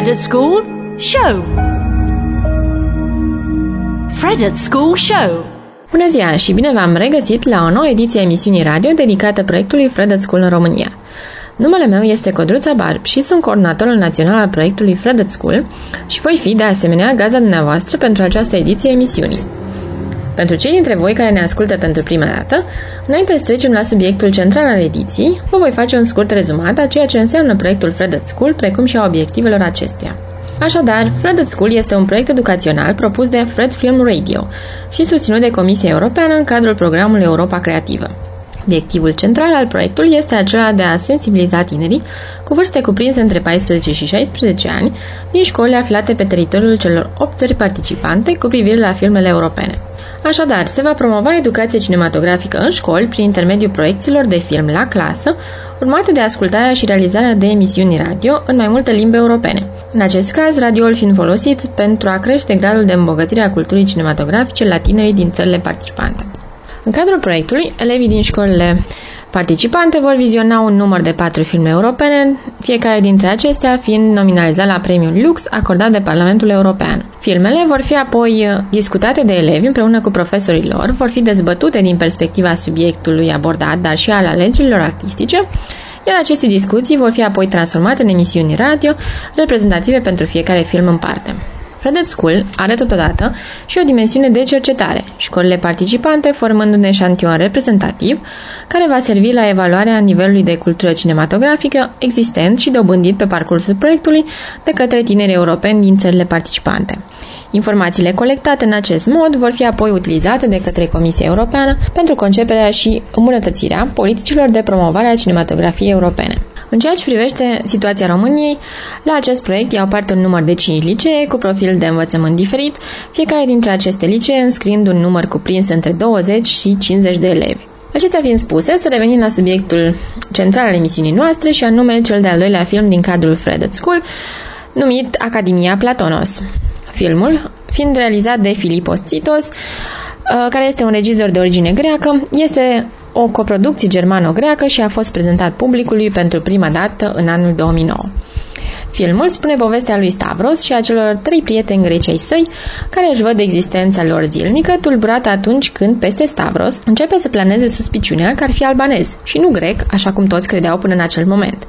Fred at School Show. Fred at School Show. Bună ziua și bine v-am regăsit la o nouă ediție a emisiunii radio dedicată proiectului Fred at School în România. Numele meu este Codruța Barb și sunt coordonatorul național al proiectului Fred at School și voi fi, de asemenea, gaza dumneavoastră pentru această ediție a emisiunii. Pentru cei dintre voi care ne ascultă pentru prima dată, înainte să trecem la subiectul central al ediției, vă voi face un scurt rezumat a ceea ce înseamnă proiectul Fred at School, precum și a obiectivelor acestuia. Așadar, Fred at School este un proiect educațional propus de Fred Film Radio și susținut de Comisia Europeană în cadrul programului Europa Creativă. Obiectivul central al proiectului este acela de a sensibiliza tinerii cu vârste cuprinse între 14 și 16 ani din școli aflate pe teritoriul celor 8 țări participante cu privire la filmele europene. Așadar, se va promova educația cinematografică în școli prin intermediul proiecțiilor de film la clasă, urmate de ascultarea și realizarea de emisiuni radio în mai multe limbi europene. În acest caz, radioul fiind folosit pentru a crește gradul de îmbogățire a culturii cinematografice la tinerii din țările participante. În cadrul proiectului, elevii din școlile Participante vor viziona un număr de patru filme europene, fiecare dintre acestea fiind nominalizat la premiul Lux acordat de Parlamentul European. Filmele vor fi apoi discutate de elevi împreună cu profesorii lor, vor fi dezbătute din perspectiva subiectului abordat, dar și al alegerilor artistice, iar aceste discuții vor fi apoi transformate în emisiuni radio reprezentative pentru fiecare film în parte. Fred School are totodată și o dimensiune de cercetare, școlile participante formând un eșantion reprezentativ care va servi la evaluarea nivelului de cultură cinematografică existent și dobândit pe parcursul proiectului de către tineri europeni din țările participante. Informațiile colectate în acest mod vor fi apoi utilizate de către Comisia Europeană pentru conceperea și îmbunătățirea politicilor de promovare a cinematografiei europene. În ceea ce privește situația României, la acest proiect iau parte un număr de 5 licee cu profil de învățământ diferit, fiecare dintre aceste licee înscriind un număr cuprins între 20 și 50 de elevi. Acestea fiind spuse, să revenim la subiectul central al emisiunii noastre și anume cel de-al doilea film din cadrul Fred at School, numit Academia Platonos. Filmul, fiind realizat de Filipos Tsitos, uh, care este un regizor de origine greacă, este o coproducție germano-greacă și a fost prezentat publicului pentru prima dată în anul 2009. Filmul spune povestea lui Stavros și a celor trei prieteni greci ai săi, care își văd existența lor zilnică tulburată atunci când, peste Stavros, începe să planeze suspiciunea că ar fi albanez și nu grec, așa cum toți credeau până în acel moment.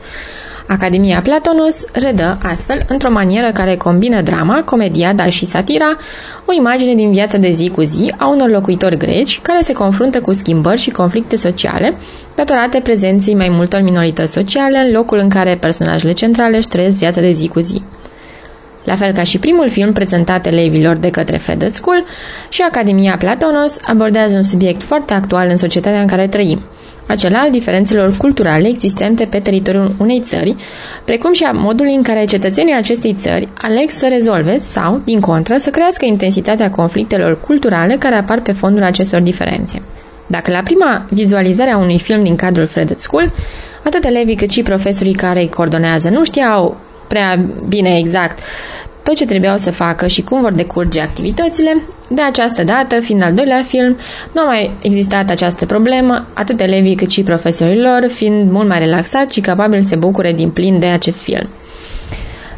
Academia Platonos redă astfel, într-o manieră care combină drama, comedia, dar și satira, o imagine din viața de zi cu zi a unor locuitori greci care se confruntă cu schimbări și conflicte sociale, datorate prezenței mai multor minorități sociale în locul în care personajele centrale își trăiesc viața de zi cu zi. La fel ca și primul film prezentat elevilor de către Fred School, și Academia Platonos abordează un subiect foarte actual în societatea în care trăim – acela al diferențelor culturale existente pe teritoriul unei țări, precum și a modului în care cetățenii acestei țări aleg să rezolve sau, din contră, să crească intensitatea conflictelor culturale care apar pe fondul acestor diferențe. Dacă la prima vizualizare a unui film din cadrul Fred School, atât elevii cât și profesorii care îi coordonează nu știau prea bine exact tot ce trebuiau să facă și cum vor decurge activitățile, de această dată, fiind al doilea film, nu a mai existat această problemă, atât elevii cât și profesorii lor fiind mult mai relaxați și capabili să se bucure din plin de acest film.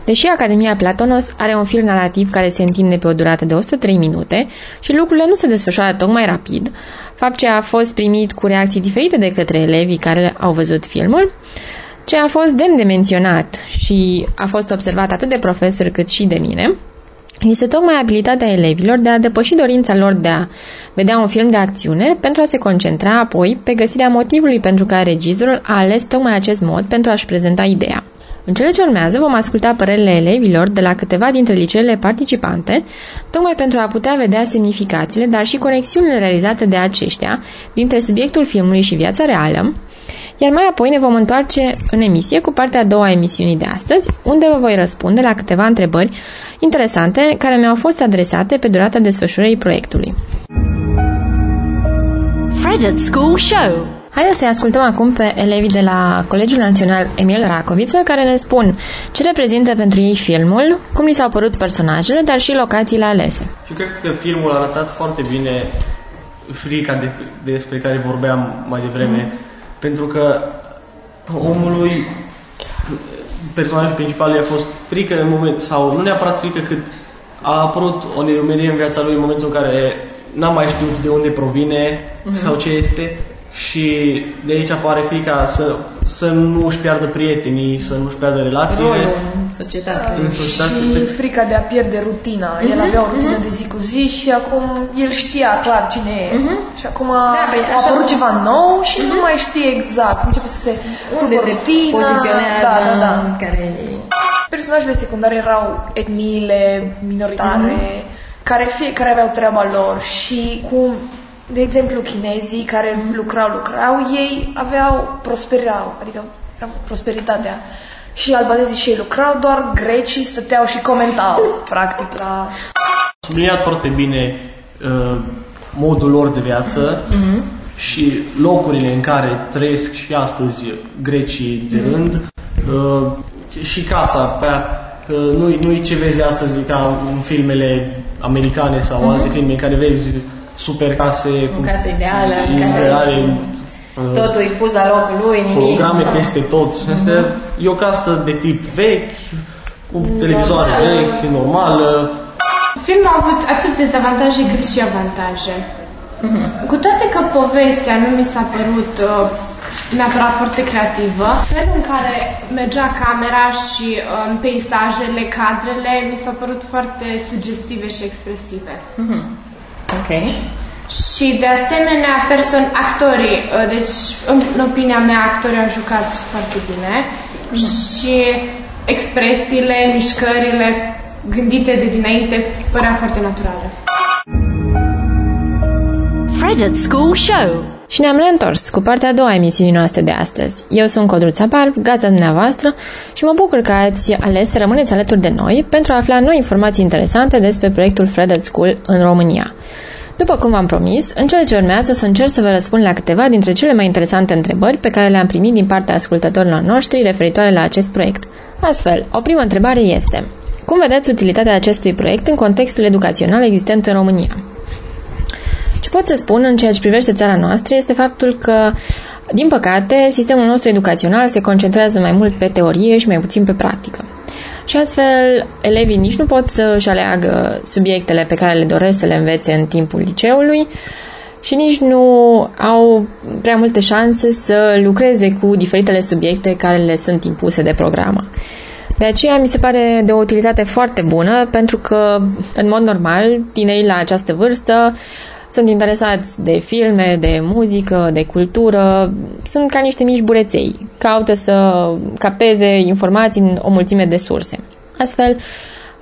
Deși Academia Platonos are un film narrativ care se întinde pe o durată de 103 minute și lucrurile nu se desfășoară tocmai rapid, fapt ce a fost primit cu reacții diferite de către elevii care au văzut filmul, ce a fost demn de menționat și a fost observat atât de profesori cât și de mine, este tocmai abilitatea elevilor de a depăși dorința lor de a vedea un film de acțiune pentru a se concentra apoi pe găsirea motivului pentru care regizorul a ales tocmai acest mod pentru a-și prezenta ideea. În cele ce urmează vom asculta părerile elevilor de la câteva dintre liceele participante, tocmai pentru a putea vedea semnificațiile, dar și conexiunile realizate de aceștia dintre subiectul filmului și viața reală, iar mai apoi ne vom întoarce în emisie cu partea a doua a emisiunii de astăzi, unde vă voi răspunde la câteva întrebări interesante care mi-au fost adresate pe durata desfășurării proiectului. Fred at School Show Haideți să ascultăm acum pe elevii de la Colegiul Național Emil Racoviță, care ne spun ce reprezintă pentru ei filmul, cum li s-au părut personajele, dar și locațiile alese. Și cred că filmul a arătat foarte bine frica de, despre care vorbeam mai devreme. Mm pentru că omului personajul principal i-a fost frică în moment, sau nu neapărat frică, cât a apărut o nerumerie în viața lui în momentul în care n-a mai știut de unde provine mm-hmm. sau ce este și de aici apare frica să, să nu își piardă prietenii, să nu își piardă relațiile. Rolul în societate. În societate. Și frica de a pierde rutina. Mhm. El avea o rutină de zi cu zi și acum el știa clar cine e. Și acum Da, păi, a așa- apărut ceva nou și nu mai știe exact. Începe să se Unde rupă se rutina. poziționează, Da, da, da. care Personajele secundare erau etniile minoritare, care fiecare aveau treaba lor și cum, de exemplu, chinezii care lucrau, lucrau, ei aveau, prosperau, adică era prosperitatea. Și albanezii și ei lucrau, doar grecii stăteau și comentau, practic, la... subliniat foarte bine uh, modul lor de viață și locurile în care trăiesc și astăzi grecii de rând uh, și casa pe aia, uh, nu nu ce vezi astăzi ca în filmele americane sau alte filme în care vezi super case O casă ideală, în care ideale, uh, totul e pus la locul lui, nimic. holograme peste tot. Asta e o casă de tip vechi, cu televizoare vechi, normală, Filmul a avut atât dezavantaje cât și avantaje. Cu toate că povestea nu mi s-a părut uh, neapărat foarte creativă, felul în care mergea camera și um, peisajele, cadrele, mi s-au părut foarte sugestive și expresive. Ok. Și de asemenea, person, actorii, uh, deci în, în opinia mea, actorii au jucat foarte bine și expresiile, mișcările gândite de dinainte păreau foarte naturale. Fred at School Show. Și ne-am reîntors cu partea a doua a emisiunii noastre de astăzi. Eu sunt Codruța Barb, gazda dumneavoastră și mă bucur că ați ales să rămâneți alături de noi pentru a afla noi informații interesante despre proiectul Fred at School în România. După cum v-am promis, în cele ce urmează o să încerc să vă răspund la câteva dintre cele mai interesante întrebări pe care le-am primit din partea ascultătorilor noștri referitoare la acest proiect. Astfel, o primă întrebare este Cum vedeți utilitatea acestui proiect în contextul educațional existent în România? Ce pot să spun în ceea ce privește țara noastră este faptul că, din păcate, sistemul nostru educațional se concentrează mai mult pe teorie și mai puțin pe practică. Și astfel, elevii nici nu pot să-și aleagă subiectele pe care le doresc să le învețe în timpul liceului și nici nu au prea multe șanse să lucreze cu diferitele subiecte care le sunt impuse de programă. De aceea mi se pare de o utilitate foarte bună pentru că, în mod normal, tinerii la această vârstă sunt interesați de filme, de muzică, de cultură, sunt ca niște mici bureței, caută să capteze informații în o mulțime de surse. Astfel,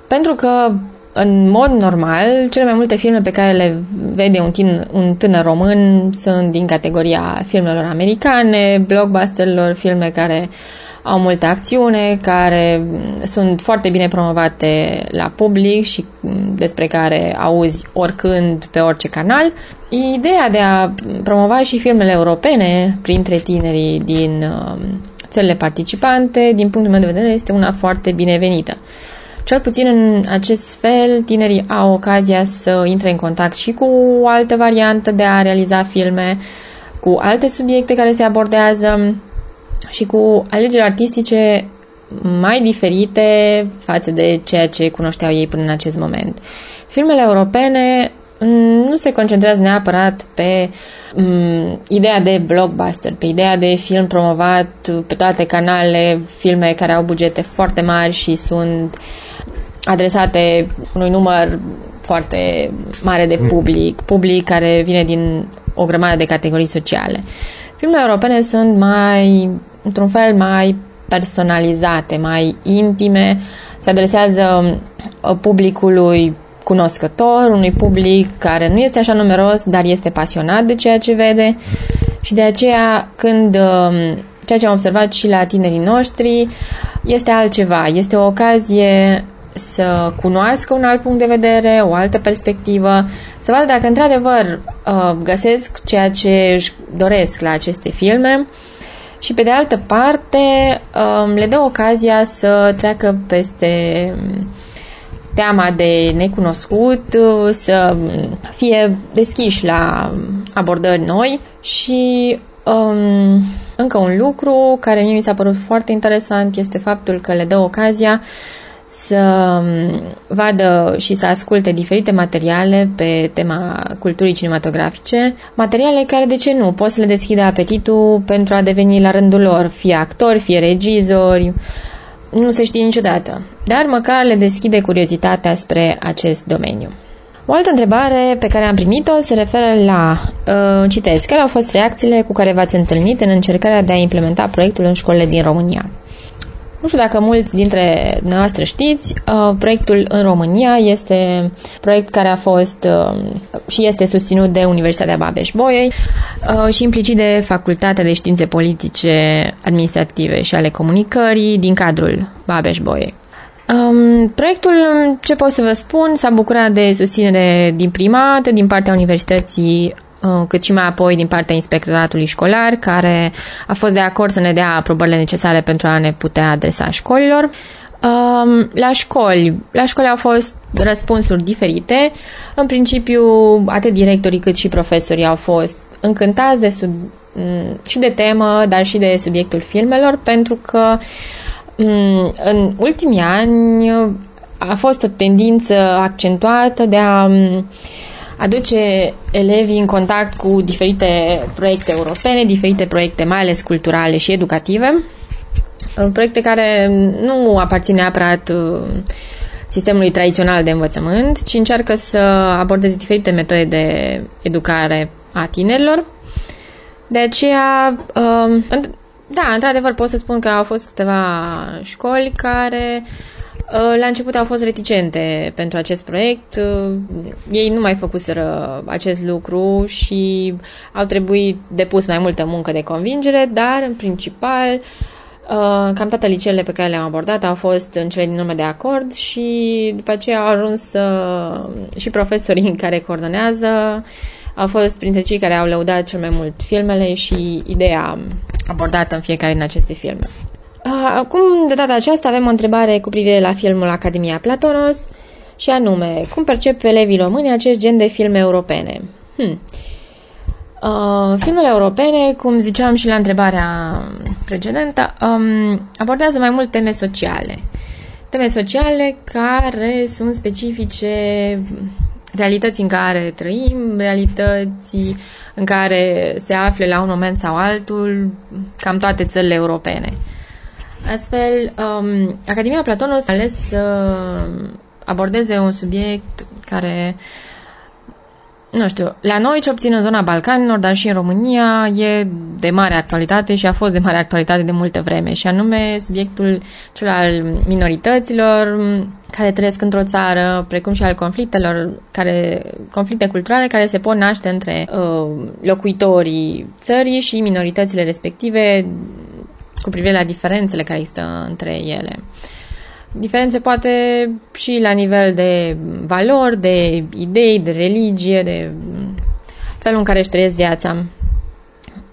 pentru că în mod normal, cele mai multe filme pe care le vede un, tin, un tânăr român sunt din categoria filmelor americane, blockbusterilor, filme care au multă acțiune, care sunt foarte bine promovate la public și despre care auzi oricând pe orice canal. Ideea de a promova și filmele europene printre tinerii din uh, țările participante, din punctul meu de vedere, este una foarte binevenită. Cel puțin în acest fel, tinerii au ocazia să intre în contact și cu o altă variantă de a realiza filme, cu alte subiecte care se abordează și cu alegeri artistice mai diferite față de ceea ce cunoșteau ei până în acest moment. Filmele europene nu se concentrează neapărat pe um, ideea de blockbuster, pe ideea de film promovat pe toate canalele, filme care au bugete foarte mari și sunt adresate unui număr foarte mare de public, public care vine din o grămadă de categorii sociale. Filmele europene sunt mai, într-un fel, mai personalizate, mai intime, se adresează publicului cunoscător, unui public care nu este așa numeros, dar este pasionat de ceea ce vede. Și de aceea când ceea ce am observat și la tinerii noștri este altceva, este o ocazie să cunoască un alt punct de vedere, o altă perspectivă, să vadă dacă într-adevăr găsesc ceea ce își doresc la aceste filme și pe de altă parte le dă ocazia să treacă peste teama de necunoscut, să fie deschiși la abordări noi și um, Încă un lucru care mie mi s-a părut foarte interesant este faptul că le dă ocazia să um, vadă și să asculte diferite materiale pe tema culturii cinematografice, materiale care, de ce nu, pot să le deschidă apetitul pentru a deveni la rândul lor, fie actori, fie regizori, nu se știe niciodată, dar măcar le deschide curiozitatea spre acest domeniu. O altă întrebare pe care am primit-o se referă la, uh, citesc, care au fost reacțiile cu care v-ați întâlnit în încercarea de a implementa proiectul în școlile din România? Nu știu dacă mulți dintre noastre știți, uh, proiectul în România este proiect care a fost uh, și este susținut de Universitatea Babeș-Bolyai uh, și implicit de Facultatea de Științe Politice, Administrative și ale Comunicării din cadrul Babeș-Bolyai. Um, proiectul, ce pot să vă spun, s-a bucurat de susținere din prima dată din partea Universității Uh, cât și mai apoi din partea inspectoratului școlar, care a fost de acord să ne dea aprobările necesare pentru a ne putea adresa școlilor. Um, la școli, la școli au fost răspunsuri diferite. În principiu, atât directorii cât și profesorii au fost încântați de sub, mm, și de temă, dar și de subiectul filmelor, pentru că mm, în ultimii ani a fost o tendință accentuată de a mm, aduce elevii în contact cu diferite proiecte europene, diferite proiecte mai ales culturale și educative, proiecte care nu aparțin neapărat uh, sistemului tradițional de învățământ, ci încearcă să abordeze diferite metode de educare a tinerilor. De aceea, um, da, într-adevăr pot să spun că au fost câteva școli care Uh, la început au fost reticente pentru acest proiect. Uh, ei nu mai făcuseră acest lucru și au trebuit depus mai multă muncă de convingere, dar în principal uh, cam toate liceele pe care le-am abordat au fost în cele din urmă de acord și după aceea au ajuns și profesorii care coordonează au fost printre cei care au lăudat cel mai mult filmele și ideea abordată în fiecare din aceste filme. Acum, de data aceasta, avem o întrebare cu privire la filmul Academia Platonos și anume, cum percep elevii români acest gen de filme europene? Hmm. Uh, filmele europene, cum ziceam și la întrebarea precedentă, um, abordează mai mult teme sociale. Teme sociale care sunt specifice realității în care trăim, realității în care se află la un moment sau altul cam toate țările europene. Astfel, um, Academia Platonos a ales să abordeze un subiect care, nu știu, la noi, ce obțin în zona Balcanilor, dar și în România, e de mare actualitate și a fost de mare actualitate de multă vreme, și anume subiectul cel al minorităților care trăiesc într-o țară, precum și al conflictelor, care, conflicte culturale care se pot naște între uh, locuitorii țării și minoritățile respective cu privire la diferențele care există între ele. Diferențe poate și la nivel de valori, de idei, de religie, de felul în care își trăiesc viața.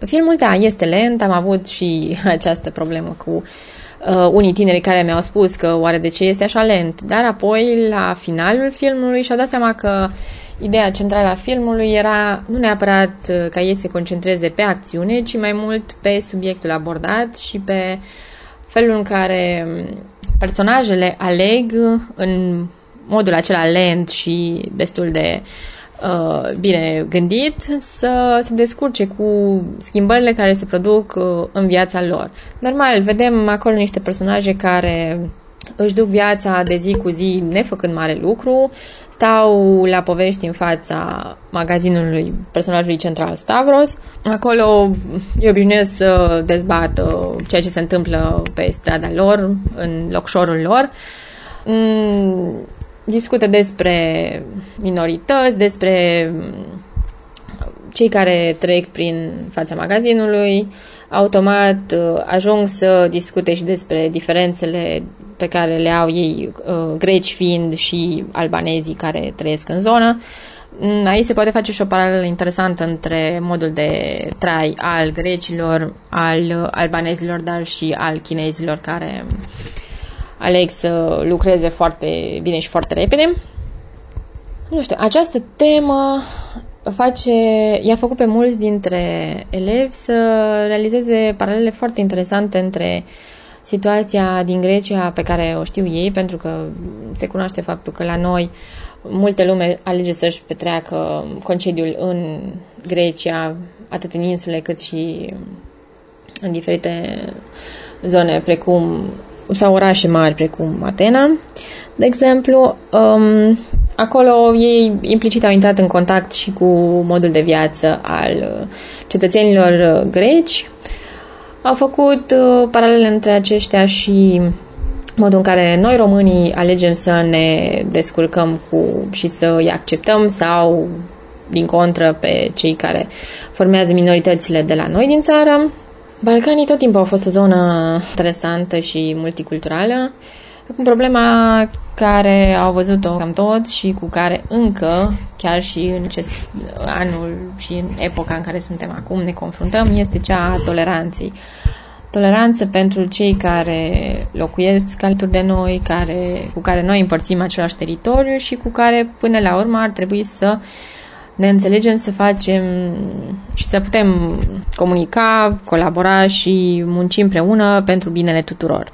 Filmul, da, este lent, am avut și această problemă cu uh, unii tineri care mi-au spus că oare de ce este așa lent, dar apoi la finalul filmului și-au dat seama că Ideea centrală a filmului era nu neapărat uh, ca ei să se concentreze pe acțiune, ci mai mult pe subiectul abordat și pe felul în care um, personajele aleg în modul acela lent și destul de uh, bine gândit să se descurce cu schimbările care se produc uh, în viața lor. Normal, vedem acolo niște personaje care își duc viața de zi cu zi nefăcând mare lucru, stau la povești în fața magazinului personajului central Stavros. Acolo îi obișnuiesc să dezbată ceea ce se întâmplă pe strada lor, în locșorul lor. Mm, discută despre minorități, despre cei care trec prin fața magazinului, automat uh, ajung să discute și despre diferențele pe care le au ei, uh, greci fiind și albanezii care trăiesc în zonă. Mm, aici se poate face și o paralelă interesantă între modul de trai al grecilor, al albanezilor, dar și al chinezilor care aleg să lucreze foarte bine și foarte repede. Nu știu, această temă face, i-a făcut pe mulți dintre elevi să realizeze paralele foarte interesante între situația din Grecia pe care o știu ei, pentru că se cunoaște faptul că la noi multe lume alege să-și petreacă concediul în Grecia, atât în insule cât și în diferite zone precum sau orașe mari precum Atena, de exemplu. Um, acolo ei implicit au intrat în contact și cu modul de viață al uh, cetățenilor uh, greci. Au făcut uh, paralele între aceștia și modul în care noi românii alegem să ne descurcăm cu și să îi acceptăm sau din contră pe cei care formează minoritățile de la noi din țară. Balcanii tot timpul au fost o zonă interesantă și multiculturală. Acum, problema care au văzut-o cam tot și cu care încă, chiar și în acest anul și în epoca în care suntem acum, ne confruntăm, este cea a toleranței. Toleranță pentru cei care locuiesc alături de noi, care, cu care noi împărțim același teritoriu și cu care, până la urmă, ar trebui să uh, ne înțelegem să facem și să putem comunica, colabora și munci împreună pentru binele tuturor.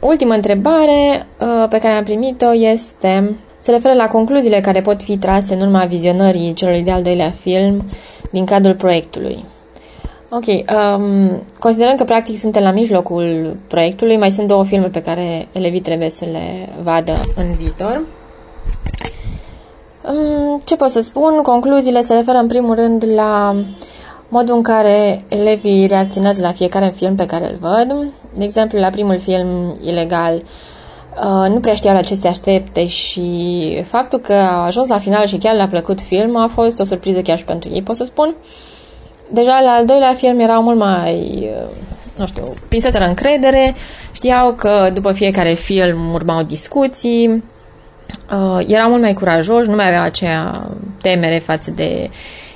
Ultima întrebare uh, pe care am primit-o este se referă la concluziile care pot fi trase în urma vizionării celui de-al doilea film din cadrul proiectului. Ok, um, considerăm că practic suntem la mijlocul proiectului, mai sunt două filme pe care elevii trebuie să le vadă în viitor. Ce pot să spun? Concluziile se referă în primul rând la modul în care elevii reacționează la fiecare film pe care îl văd. De exemplu, la primul film ilegal uh, nu prea știau la ce se aștepte și faptul că au ajuns la final și chiar le-a plăcut film a fost o surpriză chiar și pentru ei, pot să spun. Deja la al doilea film erau mult mai, uh, nu știu, prinseseră încredere, știau că după fiecare film urmau discuții, uh, era mult mai curajos, nu mai avea acea temere față de uh,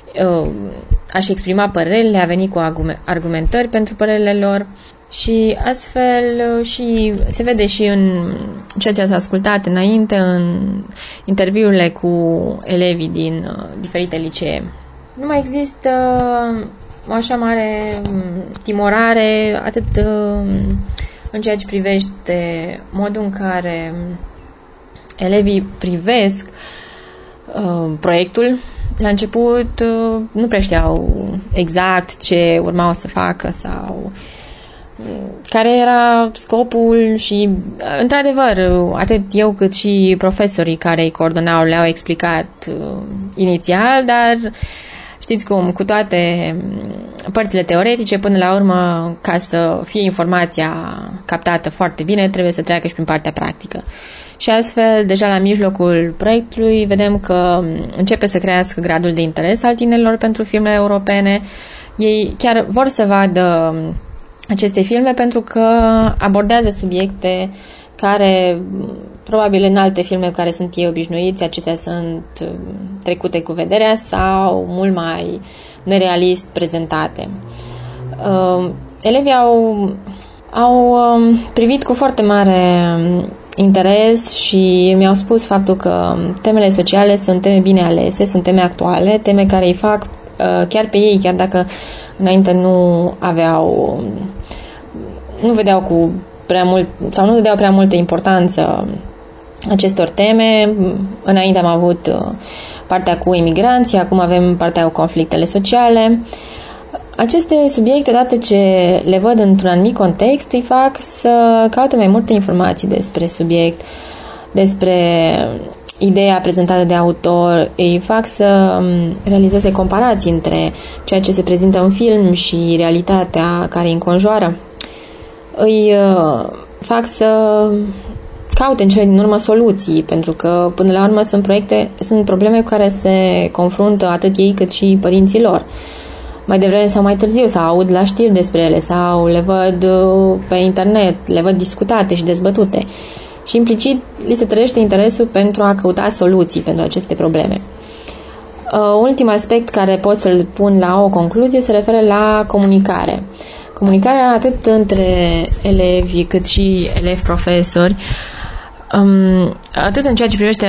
a-și exprima părerile, a venit cu argumentări pentru părerile lor și astfel uh, și se vede și în ceea ce s-a ascultat înainte în interviurile cu elevii din uh, diferite licee. Nu mai există o așa mare um, timorare atât uh, în ceea ce privește modul în care elevii privesc uh, proiectul, la început uh, nu prea știau exact ce urmau să facă sau uh, care era scopul și, uh, într-adevăr, atât eu cât și profesorii care îi coordonau le-au explicat uh, inițial, dar știți cum, cu toate mm, părțile teoretice, până la urmă, ca să fie informația captată foarte bine, trebuie să treacă și prin partea practică și astfel, deja la mijlocul proiectului, vedem că începe să crească gradul de interes al tinerilor pentru filmele europene. Ei chiar vor să vadă aceste filme pentru că abordează subiecte care probabil în alte filme cu care sunt ei obișnuiți, acestea sunt trecute cu vederea sau mult mai nerealist prezentate. Uh, elevii au, au um, privit cu foarte mare interes și mi-au spus faptul că temele sociale sunt teme bine alese, sunt teme actuale, teme care îi fac uh, chiar pe ei, chiar dacă înainte nu aveau, nu vedeau cu prea mult, sau nu vedeau prea multă importanță acestor teme. Înainte am avut uh, partea cu imigranții, acum avem partea cu conflictele sociale. Uh, aceste subiecte, odată ce le văd într-un anumit context, îi fac să caute mai multe informații despre subiect, despre ideea prezentată de autor, îi fac să um, realizeze comparații între ceea ce se prezintă în film și realitatea care îi înconjoară. Îi uh, fac să caute în cele din urmă soluții, pentru că până la urmă sunt proiecte, sunt probleme cu care se confruntă atât ei cât și părinții lor mai devreme sau mai târziu, sau aud la știri despre ele, sau le văd uh, pe internet, le văd discutate și dezbătute. Și implicit li se trăiește interesul pentru a căuta soluții pentru aceste probleme. Uh, ultimul aspect care pot să-l pun la o concluzie se referă la comunicare. Comunicarea atât între elevi cât și elevi-profesori, um, atât în ceea ce privește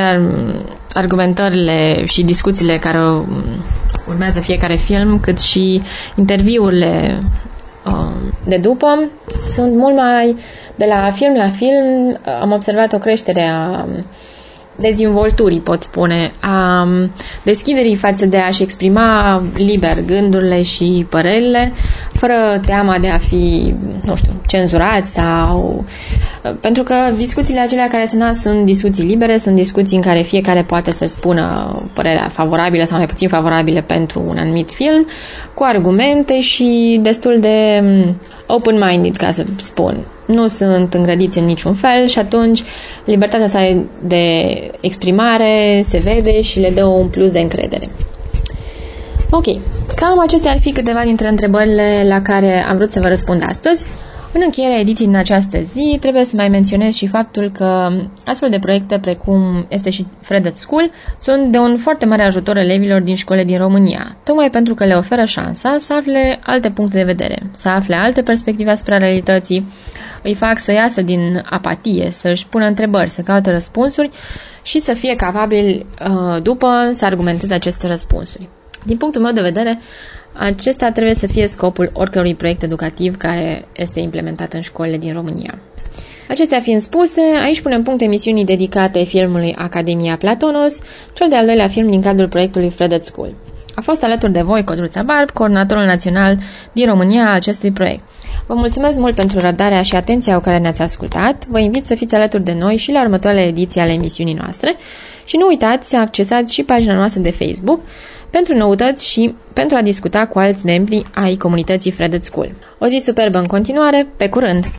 argumentările și discuțiile care urmează fiecare film, cât și interviurile uh, de după sunt mult mai de la film la film uh, am observat o creștere a dezvolturii, pot spune, a deschiderii față de a-și exprima liber gândurile și părerile, fără teama de a fi, nu știu, cenzurat sau... Pentru că discuțiile acelea care se nasc sunt discuții libere, sunt discuții în care fiecare poate să-și spună părerea favorabilă sau mai puțin favorabilă pentru un anumit film, cu argumente și destul de open-minded, ca să spun. Nu sunt îngrădiți în niciun fel și atunci libertatea sa de exprimare se vede și le dă un plus de încredere. Ok, cam acestea ar fi câteva dintre întrebările la care am vrut să vă răspund astăzi. În încheierea ediției din această zi, trebuie să mai menționez și faptul că astfel de proiecte, precum este și Fred at School, sunt de un foarte mare ajutor elevilor din școle din România, tocmai pentru că le oferă șansa să afle alte puncte de vedere, să afle alte perspective asupra realității, îi fac să iasă din apatie, să își pună întrebări, să caute răspunsuri și să fie capabili uh, după să argumenteze aceste răspunsuri. Din punctul meu de vedere, acesta trebuie să fie scopul oricărui proiect educativ care este implementat în școlile din România. Acestea fiind spuse, aici punem punct emisiunii dedicate filmului Academia Platonos, cel de-al doilea film din cadrul proiectului Fred School. A fost alături de voi Codruța Barb, coordonatorul național din România a acestui proiect. Vă mulțumesc mult pentru răbdarea și atenția cu care ne-ați ascultat. Vă invit să fiți alături de noi și la următoarele ediții ale emisiunii noastre și nu uitați să accesați și pagina noastră de Facebook pentru noutăți și pentru a discuta cu alți membri ai comunității Fred School. O zi superbă în continuare, pe curând!